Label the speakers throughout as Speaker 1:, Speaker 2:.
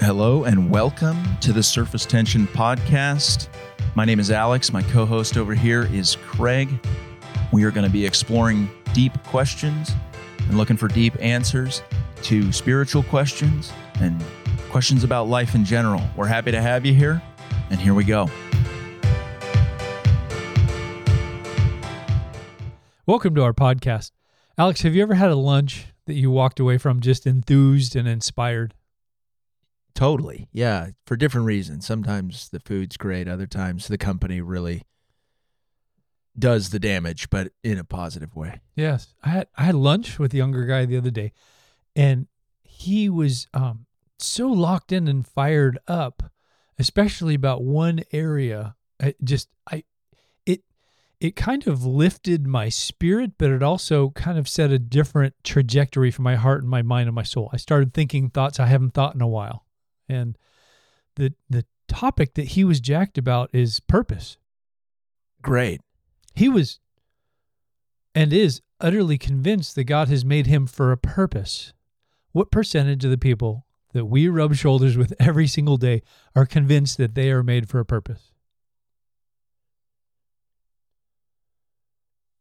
Speaker 1: Hello and welcome to the Surface Tension Podcast. My name is Alex. My co host over here is Craig. We are going to be exploring deep questions and looking for deep answers to spiritual questions and questions about life in general. We're happy to have you here, and here we go.
Speaker 2: Welcome to our podcast. Alex, have you ever had a lunch that you walked away from just enthused and inspired?
Speaker 3: Totally. Yeah. For different reasons. Sometimes the food's great, other times the company really does the damage, but in a positive way.
Speaker 2: Yes. I had I had lunch with a younger guy the other day and he was um, so locked in and fired up, especially about one area. I just I it it kind of lifted my spirit, but it also kind of set a different trajectory for my heart and my mind and my soul. I started thinking thoughts I haven't thought in a while. And the the topic that he was jacked about is purpose.
Speaker 3: Great.
Speaker 2: He was and is utterly convinced that God has made him for a purpose. What percentage of the people that we rub shoulders with every single day are convinced that they are made for a purpose?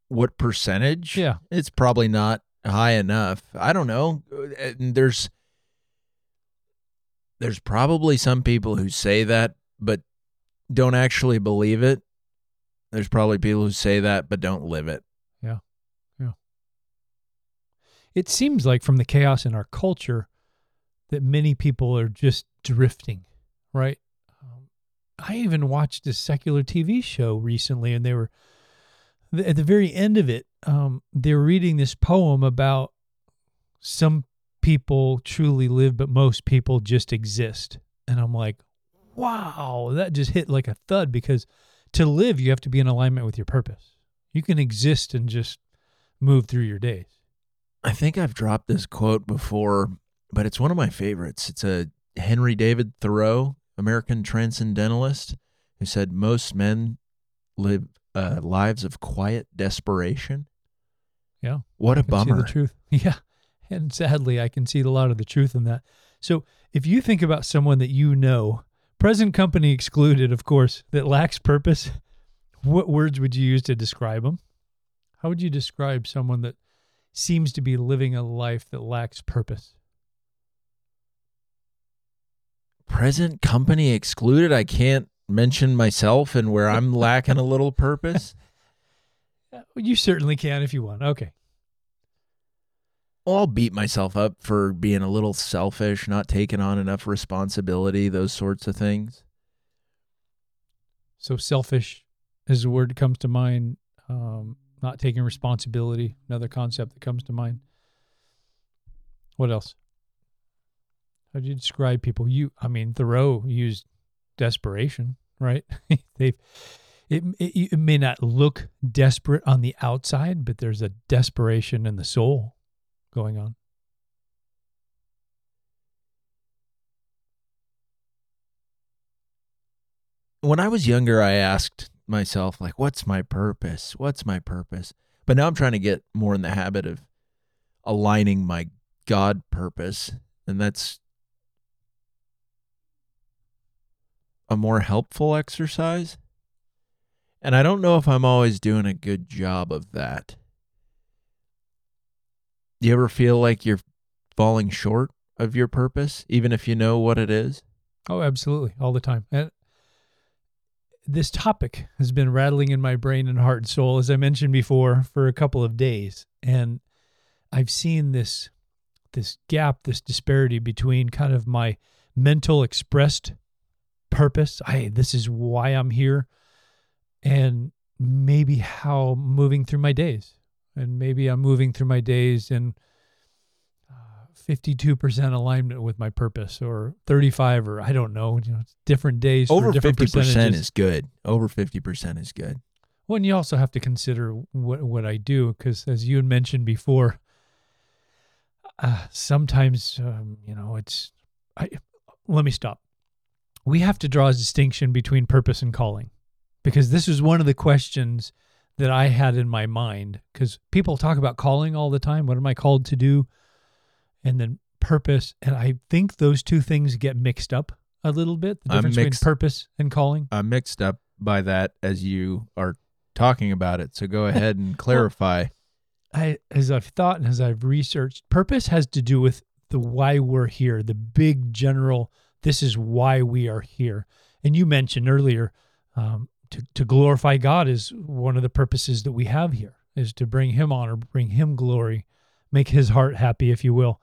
Speaker 3: What percentage?
Speaker 2: Yeah.
Speaker 3: It's probably not high enough. I don't know. Uh, and there's there's probably some people who say that but don't actually believe it. There's probably people who say that but don't live it.
Speaker 2: Yeah. Yeah. It seems like from the chaos in our culture that many people are just drifting, right? Um, I even watched a secular TV show recently and they were at the very end of it, um, they were reading this poem about some people truly live, but most people just exist. And I'm like, wow, that just hit like a thud because to live, you have to be in alignment with your purpose. You can exist and just move through your days.
Speaker 3: I think I've dropped this quote before, but it's one of my favorites. It's a Henry David Thoreau, American transcendentalist, who said most men live uh, lives of quiet desperation.
Speaker 2: Yeah.
Speaker 3: What a
Speaker 2: I can see
Speaker 3: bummer.
Speaker 2: the truth. Yeah. And sadly, I can see a lot of the truth in that. So if you think about someone that you know, present company excluded, of course, that lacks purpose, what words would you use to describe them? How would you describe someone that seems to be living a life that lacks purpose?
Speaker 3: Present company excluded. I can't mention myself and where I'm lacking a little purpose.
Speaker 2: You certainly can if you want. Okay.
Speaker 3: I'll beat myself up for being a little selfish, not taking on enough responsibility, those sorts of things.
Speaker 2: So selfish is a word that comes to mind. Um, not taking responsibility, another concept that comes to mind. What else? How do you describe people? You, I mean, Thoreau used desperation, right? They've, it, it, it may not look desperate on the outside, but there's a desperation in the soul going on.
Speaker 3: When I was younger, I asked myself, like, what's my purpose? What's my purpose? But now I'm trying to get more in the habit of aligning my God purpose. And that's a more helpful exercise. And I don't know if I'm always doing a good job of that. Do you ever feel like you're falling short of your purpose, even if you know what it is?
Speaker 2: Oh, absolutely, all the time. And this topic has been rattling in my brain and heart and soul, as I mentioned before, for a couple of days, and I've seen this this gap, this disparity between kind of my mental expressed purpose. I this is why I'm here, and maybe how moving through my days, and maybe I'm moving through my days in uh, 52% alignment with my purpose or 35 or I don't know, you know, it's different days
Speaker 3: Over
Speaker 2: different
Speaker 3: 50% is good. Over 50% is good.
Speaker 2: Well, and you also have to consider what what I do because, as you had mentioned before, uh, sometimes um, you know it's. I let me stop. We have to draw a distinction between purpose and calling, because this is one of the questions that I had in my mind. Because people talk about calling all the time. What am I called to do? And then purpose, and I think those two things get mixed up a little bit. The
Speaker 3: I'm
Speaker 2: difference between purpose and calling.
Speaker 3: I'm mixed up by that as you are talking about it. So go ahead and clarify.
Speaker 2: I, as I've thought and as I've researched, purpose has to do with the why we're here, the big general. This is why we are here. And you mentioned earlier, um, to to glorify God is one of the purposes that we have here, is to bring Him honor, bring Him glory, make His heart happy, if you will.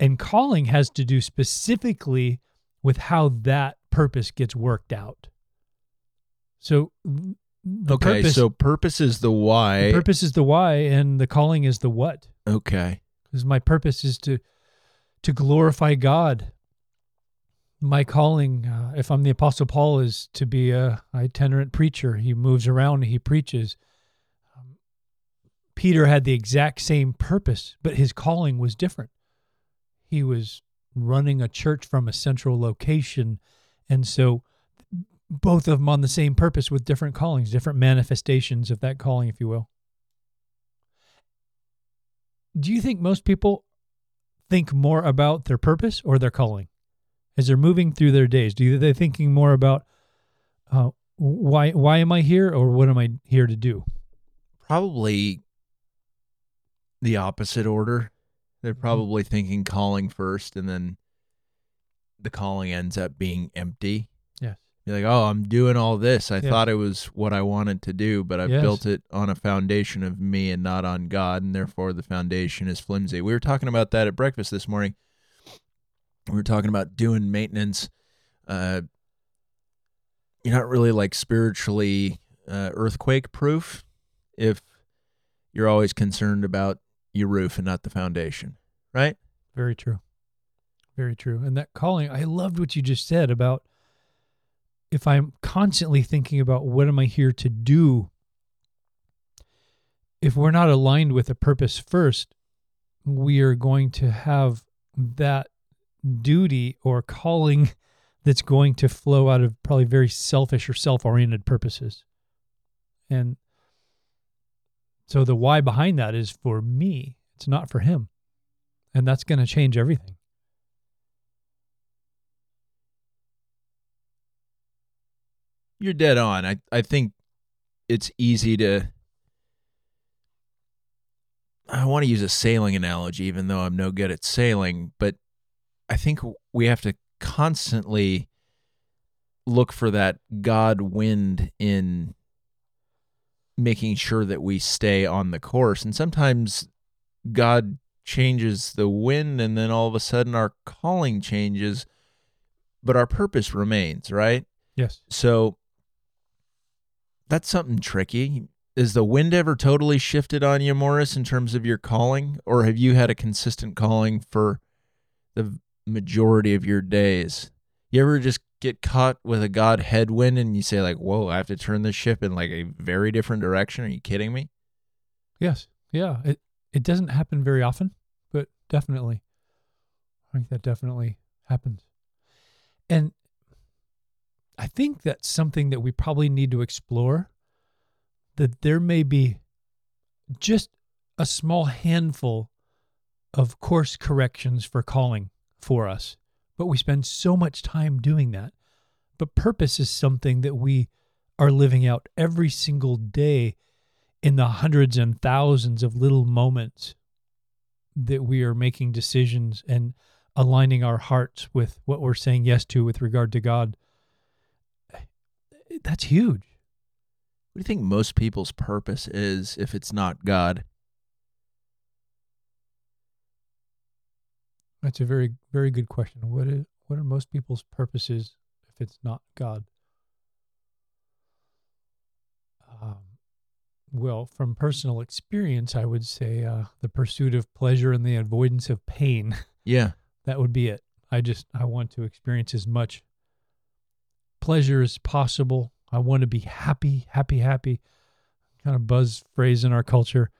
Speaker 2: And calling has to do specifically with how that purpose gets worked out. So, the
Speaker 3: okay,
Speaker 2: purpose,
Speaker 3: so purpose is the why.
Speaker 2: the purpose is the why, and the calling is the what
Speaker 3: okay.
Speaker 2: because my purpose is to to glorify God. My calling, uh, if I'm the Apostle Paul, is to be a itinerant preacher. He moves around, he preaches. Um, Peter had the exact same purpose, but his calling was different. He was running a church from a central location, and so both of them on the same purpose with different callings, different manifestations of that calling, if you will. Do you think most people think more about their purpose or their calling as they're moving through their days? Do you they thinking more about uh, why why am I here or what am I here to do?
Speaker 3: Probably the opposite order. They're probably thinking calling first and then the calling ends up being empty.
Speaker 2: Yes.
Speaker 3: You're like, oh, I'm doing all this. I
Speaker 2: Yes.
Speaker 3: thought it was what I wanted to do, but I've
Speaker 2: Yes.
Speaker 3: built it on a foundation of me and not on God, and therefore the foundation is flimsy. We were talking about that at breakfast this morning. We were talking about doing maintenance. Uh, you're not really like spiritually uh, earthquake proof if you're always concerned about your roof and not the foundation, right?
Speaker 2: Very true. Very true. And that calling, I loved what you just said about if I'm constantly thinking about what am I here to do, if we're not aligned with a purpose first, we are going to have that duty or calling that's going to flow out of probably very selfish or self oriented purposes. And so the why behind that is for me, it's not for him. And that's going to change everything.
Speaker 3: You're dead on. I I think it's easy to I want to use a sailing analogy even though I'm no good at sailing, but I think we have to constantly look for that God wind in making sure that we stay on the course. And sometimes God changes the wind and then all of a sudden our calling changes, but our purpose remains, right?
Speaker 2: Yes.
Speaker 3: So that's something tricky. Is the wind ever totally shifted on you, Morris, in terms of your calling? Or have you had a consistent calling for the majority of your days? You ever just get caught with a God headwind and you say, like, whoa, I have to turn this ship in like a very different direction? Are you kidding me?
Speaker 2: Yes. Yeah. It it doesn't happen very often, but definitely. I think that definitely happens. And I think that's something that we probably need to explore that there may be just a small handful of course corrections for calling for us, but we spend so much time doing that. But purpose is something that we are living out every single day in the hundreds and thousands of little moments that we are making decisions and aligning our hearts with what we're saying yes to with regard to God. That's huge.
Speaker 3: What do you think most people's purpose is if it's not God?
Speaker 2: That's a very, very good question. What is what are most people's purposes if it's not God? Um, well, from personal experience, I would say uh, the pursuit of pleasure and the avoidance of pain.
Speaker 3: Yeah.
Speaker 2: that would be it. I just I want to experience as much pleasure as possible. I want to be happy, happy, happy. Kind of buzz phrase in our culture,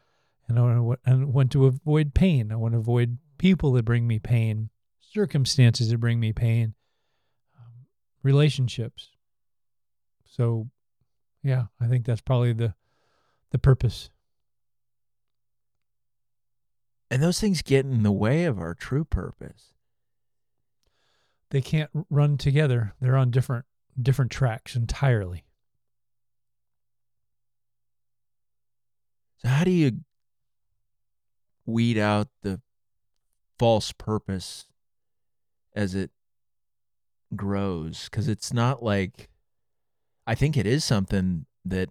Speaker 2: and I want to, I want to avoid pain. I want to avoid people that bring me pain, circumstances that bring me pain, um, relationships. So, yeah, I think that's probably the the purpose.
Speaker 3: And those things get in the way of our true purpose.
Speaker 2: They can't run together. They're on different different tracks entirely.
Speaker 3: So how do you weed out the false purpose as it grows? Because it's not like I think it is something that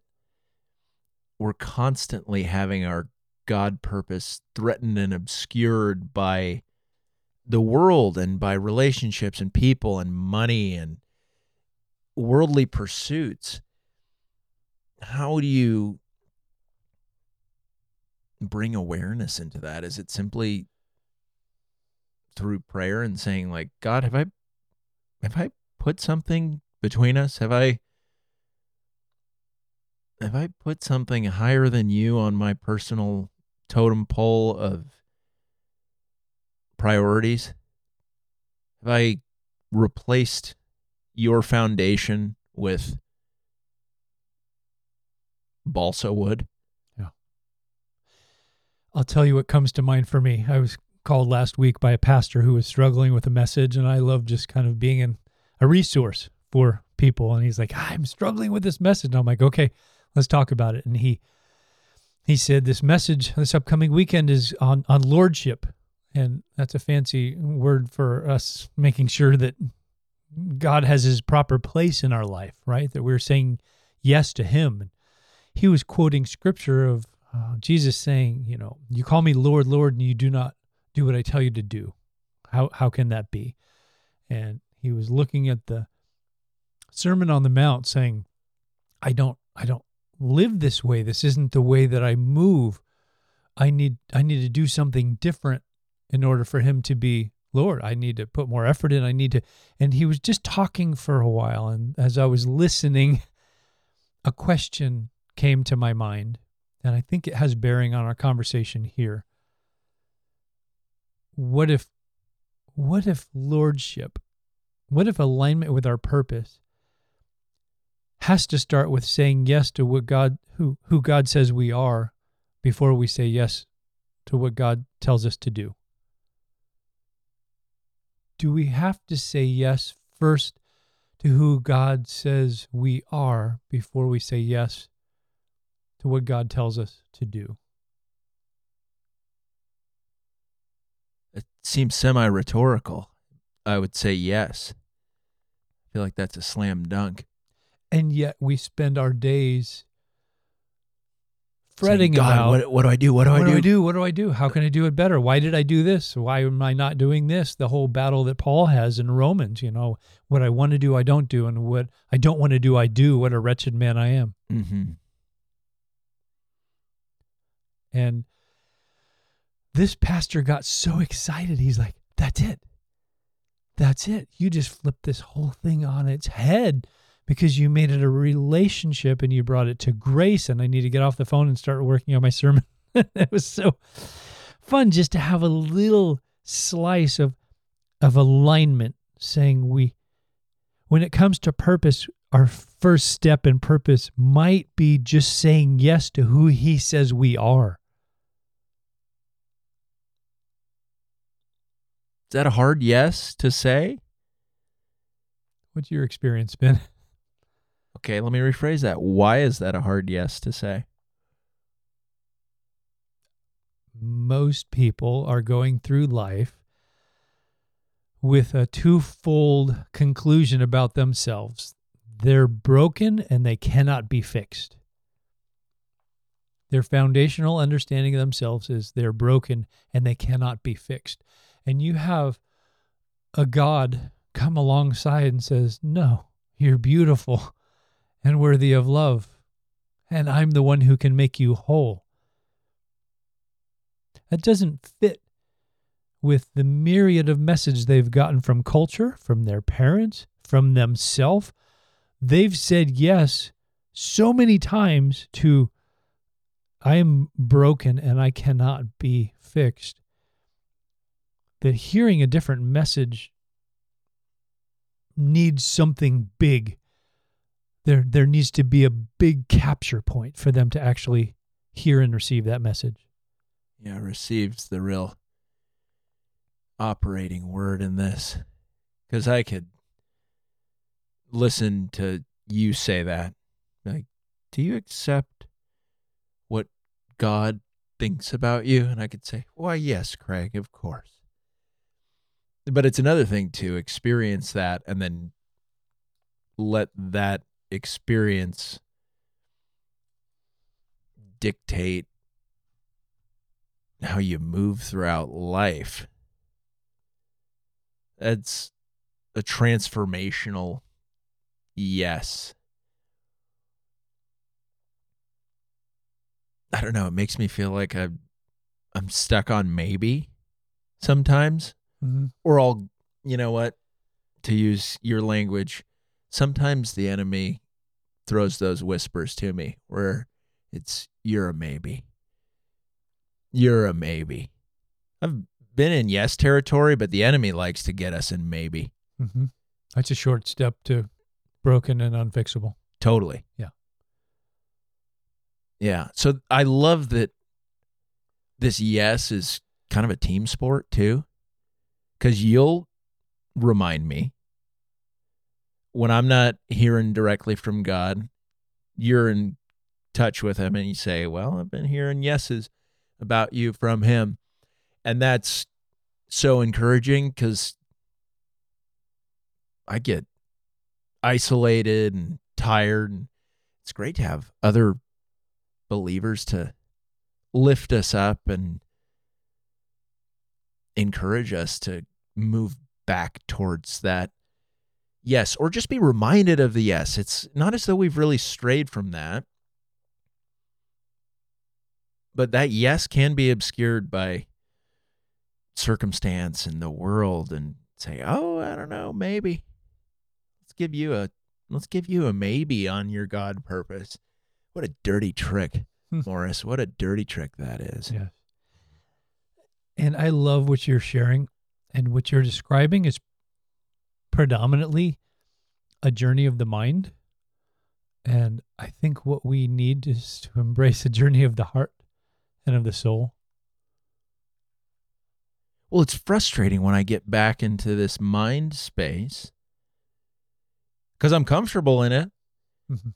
Speaker 3: we're constantly having our God purpose threatened and obscured by the world and by relationships and people and money and worldly pursuits. How do you bring awareness into that? Is it simply through prayer and saying like, God, have I have I put something between us? Have I have I put something higher than you on my personal totem pole of priorities? Have I replaced your foundation with balsa wood? Yeah.
Speaker 2: I'll tell you what comes to mind for me. I was called last week by a pastor who was struggling with a message, and I love just kind of being in a resource for people. And he's like, I'm struggling with this message. And I'm like, okay, let's talk about it. And he he said this message this upcoming weekend is on on lordship. And that's a fancy word for us making sure that God has his proper place in our life, right? That we're saying yes to him. And he was quoting scripture of uh, Jesus saying, you know, you call me Lord, Lord, and you do not do what I tell you to do. How how can that be? And he was looking at the Sermon on the Mount saying, I don't I don't live this way. This isn't the way that I move. I need I need to do something different in order for him to be Lord. I need to put more effort in. I need to and he was just talking for a while and as I was listening a question came to my mind and I think it has bearing on our conversation here. What if what if lordship, what if alignment with our purpose has to start with saying yes to what God who who God says we are before we say yes to what God tells us to do? Do we have to say yes first to who God says we are before we say yes to what God tells us to do?
Speaker 3: It seems semi rhetorical. I would say yes. I feel like that's a slam dunk.
Speaker 2: And yet we spend our days fretting
Speaker 3: Saying, God,
Speaker 2: about
Speaker 3: what, what do I do? What do
Speaker 2: what
Speaker 3: I
Speaker 2: do
Speaker 3: do?
Speaker 2: I do? What do I do? How can I do it better? Why did I do this? Why am I not doing this? The whole battle that Paul has in Romans, you know, what I want to do, I don't do, and what I don't want to do, I do. What a wretched man I am.
Speaker 3: Mm-hmm.
Speaker 2: And this pastor got so excited. He's like, that's it. That's it. You just flipped this whole thing on its head because you made it a relationship and you brought it to grace. And I need to get off the phone and start working on my sermon. it was so fun just to have a little slice of of alignment saying we when it comes to purpose our first step in purpose might be just saying yes to who he says we are
Speaker 3: Is that a hard yes to say?
Speaker 2: what's your experience been
Speaker 3: Okay, let me rephrase that. Why is that a hard yes to say?
Speaker 2: most people are going through life with a twofold conclusion about themselves they're broken and they cannot be fixed. Their foundational understanding of themselves is they're broken and they cannot be fixed. And you have a God come alongside and says, No, you're beautiful and worthy of love. And I'm the one who can make you whole. That doesn't fit with the myriad of message they've gotten from culture, from their parents, from themselves. They've said yes so many times to I am broken and I cannot be fixed. That hearing a different message needs something big. There there needs to be a big capture point for them to actually hear and receive that message.
Speaker 3: yeah, receives the real operating word in this. Because I could listen to you say that. Like, do you accept what God thinks about you? And I could say, why, yes, Craig, of course. But it's another thing to experience that and then let that experience dictate how you move throughout life. That's a transformational yes. I don't know. It makes me feel like I'm, I'm stuck on maybe sometimes.
Speaker 2: Mm-hmm.
Speaker 3: Or I'll, you know what, to use your language, sometimes the enemy throws those whispers to me where it's, you're a maybe. You're a maybe. I've been in yes territory, but the enemy likes to get us in maybe.
Speaker 2: Mm-hmm. That's a short step to broken and unfixable.
Speaker 3: Totally.
Speaker 2: Yeah.
Speaker 3: Yeah. So I love that this yes is kind of a team sport too. Cause you'll remind me when I'm not hearing directly from God, you're in touch with him and you say, Well, I've been hearing yeses about you from him. And that's so encouraging because I get isolated and tired. And it's great to have other believers to lift us up and encourage us to move back towards that yes, or just be reminded of the yes. It's not as though we've really strayed from that. But that yes can be obscured by circumstance and the world and say, "Oh, I don't know, maybe." Let's give you a let's give you a maybe on your God purpose. What a dirty trick,
Speaker 2: Hmm.
Speaker 3: Morris. What a dirty trick that is.
Speaker 2: Yes. And I love what you're sharing and what you're describing is predominantly a journey of the mind. And I think what we need is to embrace a journey of the heart and of the soul.
Speaker 3: Well, it's frustrating when I get back into this mind space because I'm comfortable in it.
Speaker 2: Mhm.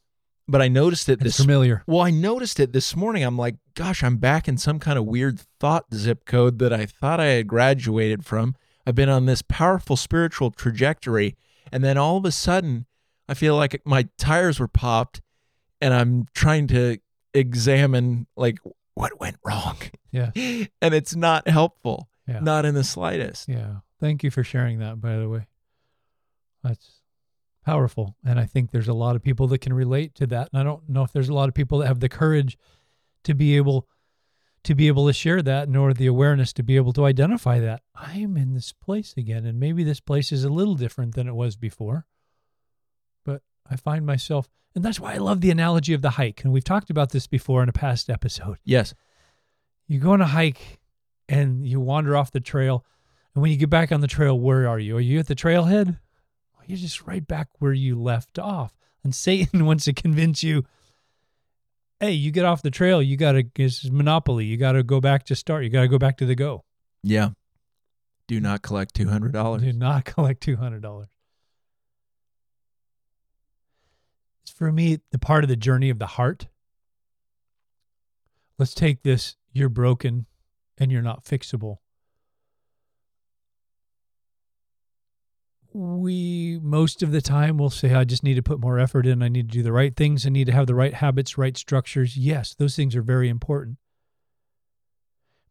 Speaker 3: But I noticed it
Speaker 2: It's
Speaker 3: this
Speaker 2: familiar.
Speaker 3: Well, I noticed it this morning. I'm like, gosh, I'm back in some kind of weird thought zip code that I thought I had graduated from. I've been on this powerful spiritual trajectory. And then all of a sudden, I feel like my tires were popped and I'm trying to examine, like, what went wrong.
Speaker 2: Yeah.
Speaker 3: and it's not helpful,
Speaker 2: Yeah.
Speaker 3: not in the slightest.
Speaker 2: Yeah. Thank you for sharing that, by the way. That's powerful. And I think there's a lot of people that can relate to that. And I don't know if there's a lot of people that have the courage to be able to be able to share that nor the awareness to be able to identify that I am in this place again and maybe this place is a little different than it was before. But I find myself and that's why I love the analogy of the hike. And we've talked about this before in a past episode
Speaker 3: Yes.
Speaker 2: you go on a hike and you wander off the trail and when you get back on the trail where are you are you at the trailhead well, you're just right back where you left off and satan wants to convince you hey you get off the trail you gotta this is monopoly you gotta go back to start you gotta go back to the go
Speaker 3: Yeah. Do not collect $200.
Speaker 2: do not collect $200 it's for me the part of the journey of the heart let's take this you're broken and you're not fixable we most of the time will say i just need to put more effort in. I need to do the right things. I need to have the right habits right structures. Yes those things are very important.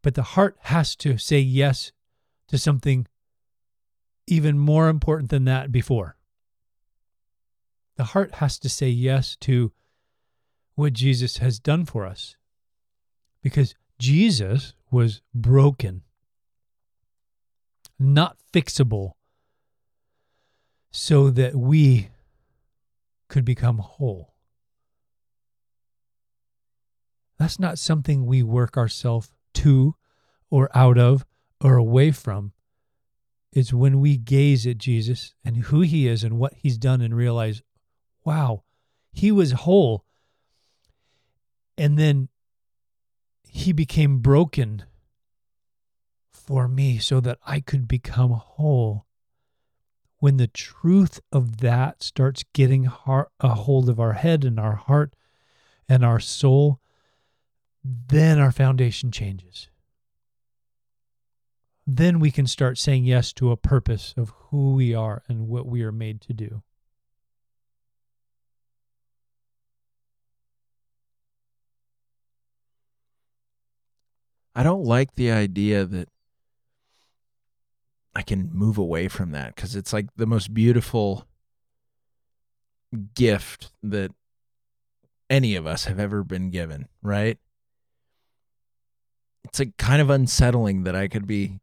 Speaker 2: But the heart has to say yes to something even more important than that before. The heart has to say yes to what jesus has done for us because jesus was broken not fixable so that we could become whole. That's not something we work ourselves to or out of or away from. It's when we gaze at Jesus and who he is and what he's done and realize, wow, he was whole. And then he became broken for me so that I could become whole. When the truth of that starts getting heart, a hold of our head and our heart and our soul, then our foundation changes. Then we can start saying yes to a purpose of who we are and what we are made to do.
Speaker 3: I don't like the idea that I can move away from that because it's like the most beautiful gift that any of us have ever been given, right? It's like kind of unsettling that I could be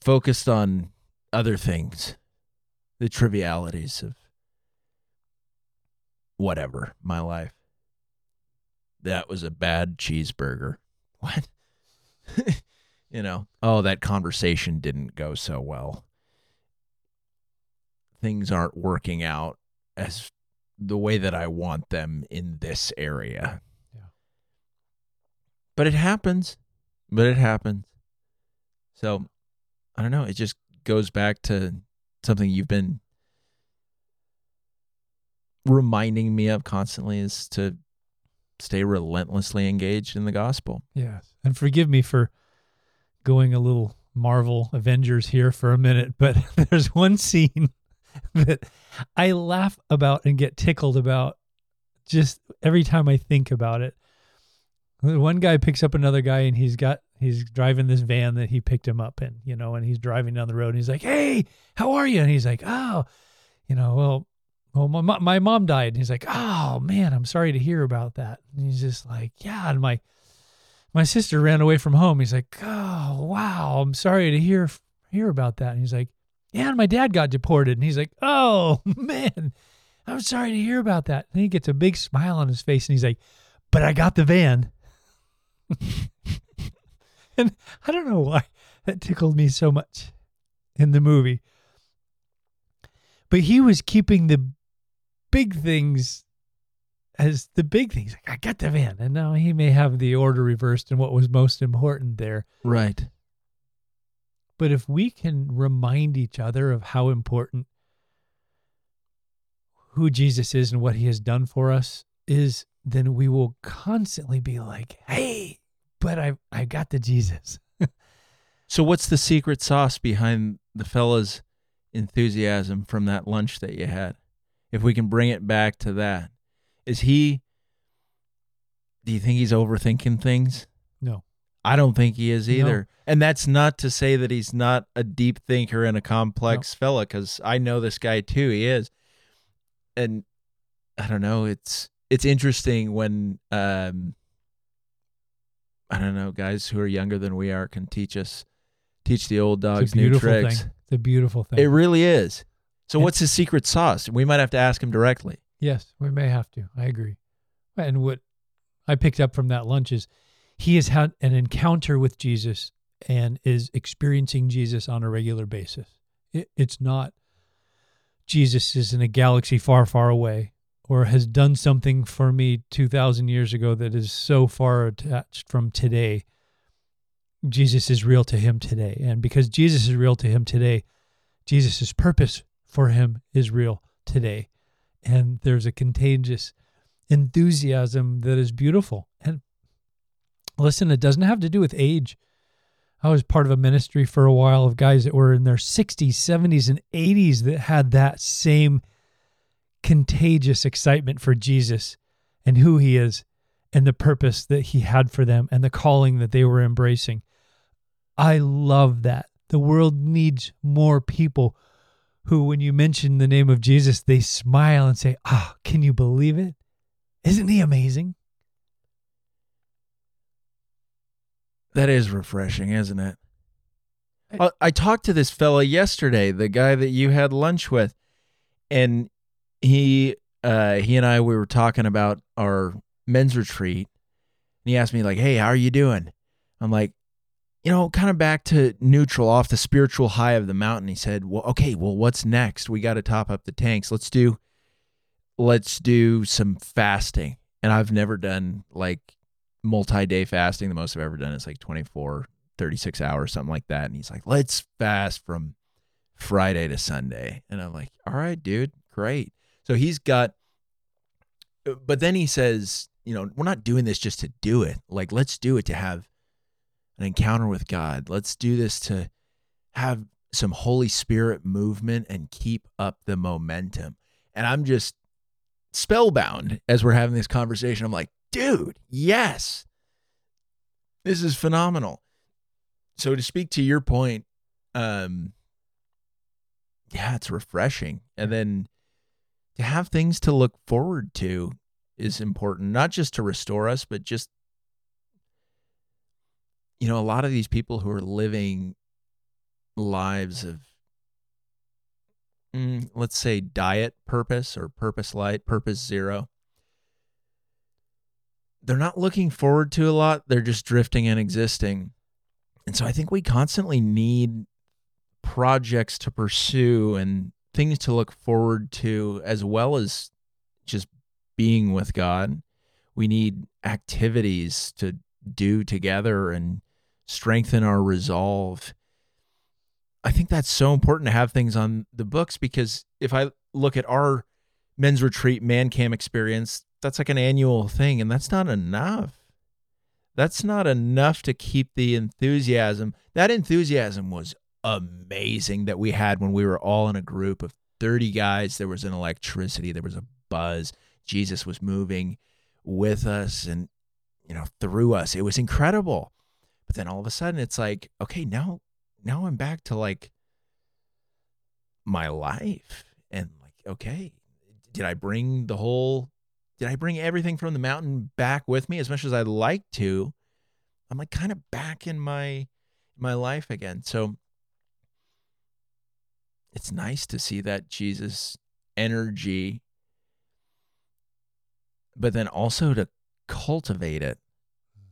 Speaker 3: focused on other things, the trivialities of whatever, my life. That was a bad cheeseburger. What? you know, oh, that conversation didn't go so well. Things aren't working out as the way that I want them in this area.
Speaker 2: Yeah.
Speaker 3: But it happens. But it happens. So, I don't know. It just goes back to something you've been reminding me of constantly is to stay relentlessly engaged in the gospel.
Speaker 2: Yes. And forgive me for going a little Marvel Avengers here for a minute, but there's one scene that I laugh about and get tickled about just every time I think about it. One guy picks up another guy and he's got he's driving this van that he picked him up in, you know, and he's driving down the road and he's like, "Hey, how are you?" And he's like, "Oh, you know, well, well, my my mom died." And he's like, "Oh man, I'm sorry to hear about that." And he's just like, "Yeah," and my my sister ran away from home. He's like, "Oh wow, I'm sorry to hear hear about that." And he's like, "Yeah, and my dad got deported." And he's like, "Oh man, I'm sorry to hear about that." And he gets a big smile on his face and he's like, "But I got the van." and I don't know why that tickled me so much in the movie. But he was keeping the big things as the big things. Like, I got the van. And now he may have the order reversed and what was most important there.
Speaker 3: Right.
Speaker 2: But if we can remind each other of how important who Jesus is and what he has done for us is, then we will constantly be like, hey, but I've, I got the Jesus.
Speaker 3: So what's the secret sauce behind the fella's enthusiasm from that lunch that you had? If we can bring it back to that. Is he do you think he's overthinking things?
Speaker 2: No.
Speaker 3: I don't think he is
Speaker 2: No.
Speaker 3: either. And that's not to say that he's not a deep thinker and a complex fella cuz I know this guy too. He is. And I don't know, it's it's interesting when um I don't know, guys who are younger than we are can teach us teach the old dogs new tricks.
Speaker 2: thing. It's a beautiful thing.
Speaker 3: It really is. So
Speaker 2: And-
Speaker 3: what's his secret sauce? We might have to ask him directly.
Speaker 2: Yes, we may have to. I agree. And what I picked up from that lunch is he has had an encounter with Jesus and is experiencing Jesus on a regular basis. It, it's not Jesus is in a galaxy far, far away or has done something for me 2,000 years ago that is so far attached from today. Jesus is real to him today. And because Jesus is real to him today, Jesus' purpose for him is real today and there's a contagious enthusiasm that is beautiful. And listen, it doesn't have to do with age. I was part of a ministry for a while of guys that were in their 60s, 70s, and 80s that had that same contagious excitement for Jesus and who he is and the purpose that he had for them and the calling that they were embracing. I love that. The world needs more people who, when you mention the name of Jesus, they smile and say, Ah, can you believe it? Isn't he amazing?
Speaker 3: That is refreshing, isn't it? I, I talked to this fella yesterday, the guy that you had lunch with, and he uh he and I we were talking about our men's retreat. And he asked me like, "Hey, how are you doing?" I'm like, "You know, kind of back to neutral off the spiritual high of the mountain." He said, "Well, okay, well what's next? We got to top up the tanks. Let's do let's do some fasting." And I've never done like multi-day fasting. The most I've ever done is like 24 36 hours, something like that. And he's like, let's fast from Friday to Sunday. And I'm like, all right, dude, great. So he's got, but then he says, you know, we're not doing this just to do it. Like, let's do it to have an encounter with God. Let's do this to have some Holy Spirit movement and keep up the momentum. And I'm just spellbound as we're having this conversation. I'm like, dude, yes, this is phenomenal. So to speak to your point, um, yeah, it's refreshing. And then to have things to look forward to is important, not just to restore us, but just, you know, a lot of these people who are living lives of, mm, let's say, diet purpose or purpose light, purpose zero, they're not looking forward to a lot. They're just drifting and existing. And so I think we constantly need projects to pursue and things to look forward to, as well as just being with God. We need activities to do together and strengthen our resolve. I think that's so important to have things on the books because if I look at our men's retreat man cam experience, that's like an annual thing and that's not enough. That's not enough to keep the enthusiasm. That enthusiasm was amazing that we had when we were all in a group of 30 guys. There was an electricity, there was a buzz. Jesus was moving with us and you know through us. It was incredible. But then all of a sudden it's like, okay, now now I'm back to like my life and like okay, did I bring the whole did I bring everything from the mountain back with me as much as I'd like to? I'm like kind of back in my my life again. So it's nice to see that Jesus energy but then also to cultivate it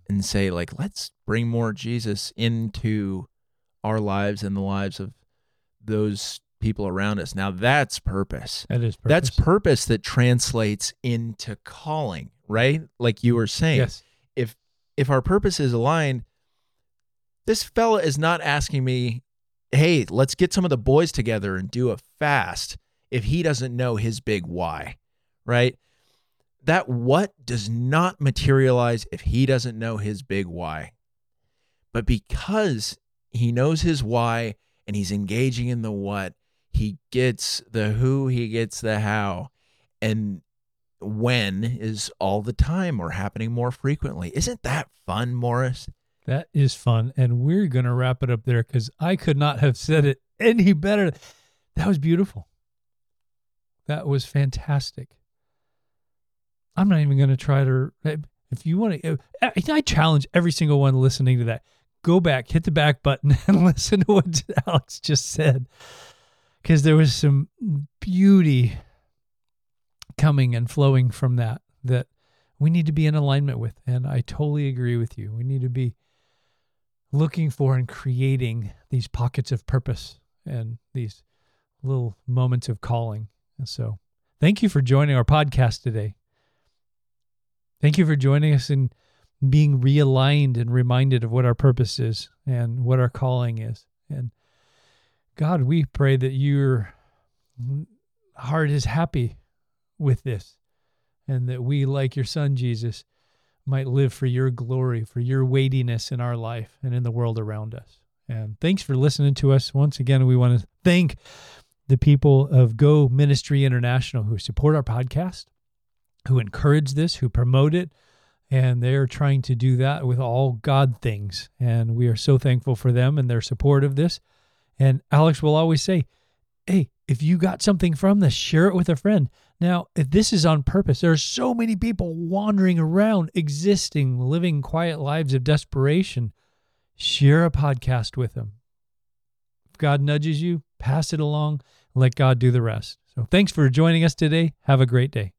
Speaker 3: and say like let's bring more Jesus into our lives and the lives of those people around us. Now that's purpose.
Speaker 2: That is purpose.
Speaker 3: That's purpose that translates into calling, right? Like you were saying.
Speaker 2: Yes.
Speaker 3: If if our purpose is aligned, this fella is not asking me, "Hey, let's get some of the boys together and do a fast." If he doesn't know his big why, right? That what does not materialize if he doesn't know his big why. But because he knows his why and he's engaging in the what, he gets the who, he gets the how. And when is all the time or happening more frequently. Isn't that fun, Morris?
Speaker 2: That is fun. And we're going to wrap it up there because I could not have said it any better. That was beautiful. That was fantastic. I'm not even going to try to. Eh, if you want to, eh, eh, I challenge every single one listening to that. Go back, hit the back button, and listen to what Alex just said. Because there was some beauty coming and flowing from that that we need to be in alignment with. And I totally agree with you. We need to be looking for and creating these pockets of purpose and these little moments of calling. And so, thank you for joining our podcast today. Thank you for joining us in being realigned and reminded of what our purpose is and what our calling is. And God, we pray that your heart is happy with this and that we, like your son Jesus, might live for your glory, for your weightiness in our life and in the world around us. And thanks for listening to us. Once again, we want to thank the people of Go Ministry International who support our podcast, who encourage this, who promote it, and they're trying to do that with all God things. And we are so thankful for them and their support of this. And Alex will always say, Hey, if you got something from this, share it with a friend. Now, if this is on purpose, there are so many people wandering around, existing, living quiet lives of desperation. Share a podcast with them. If God nudges you, pass it along, let God do the rest. So thanks for joining us today. Have a great day.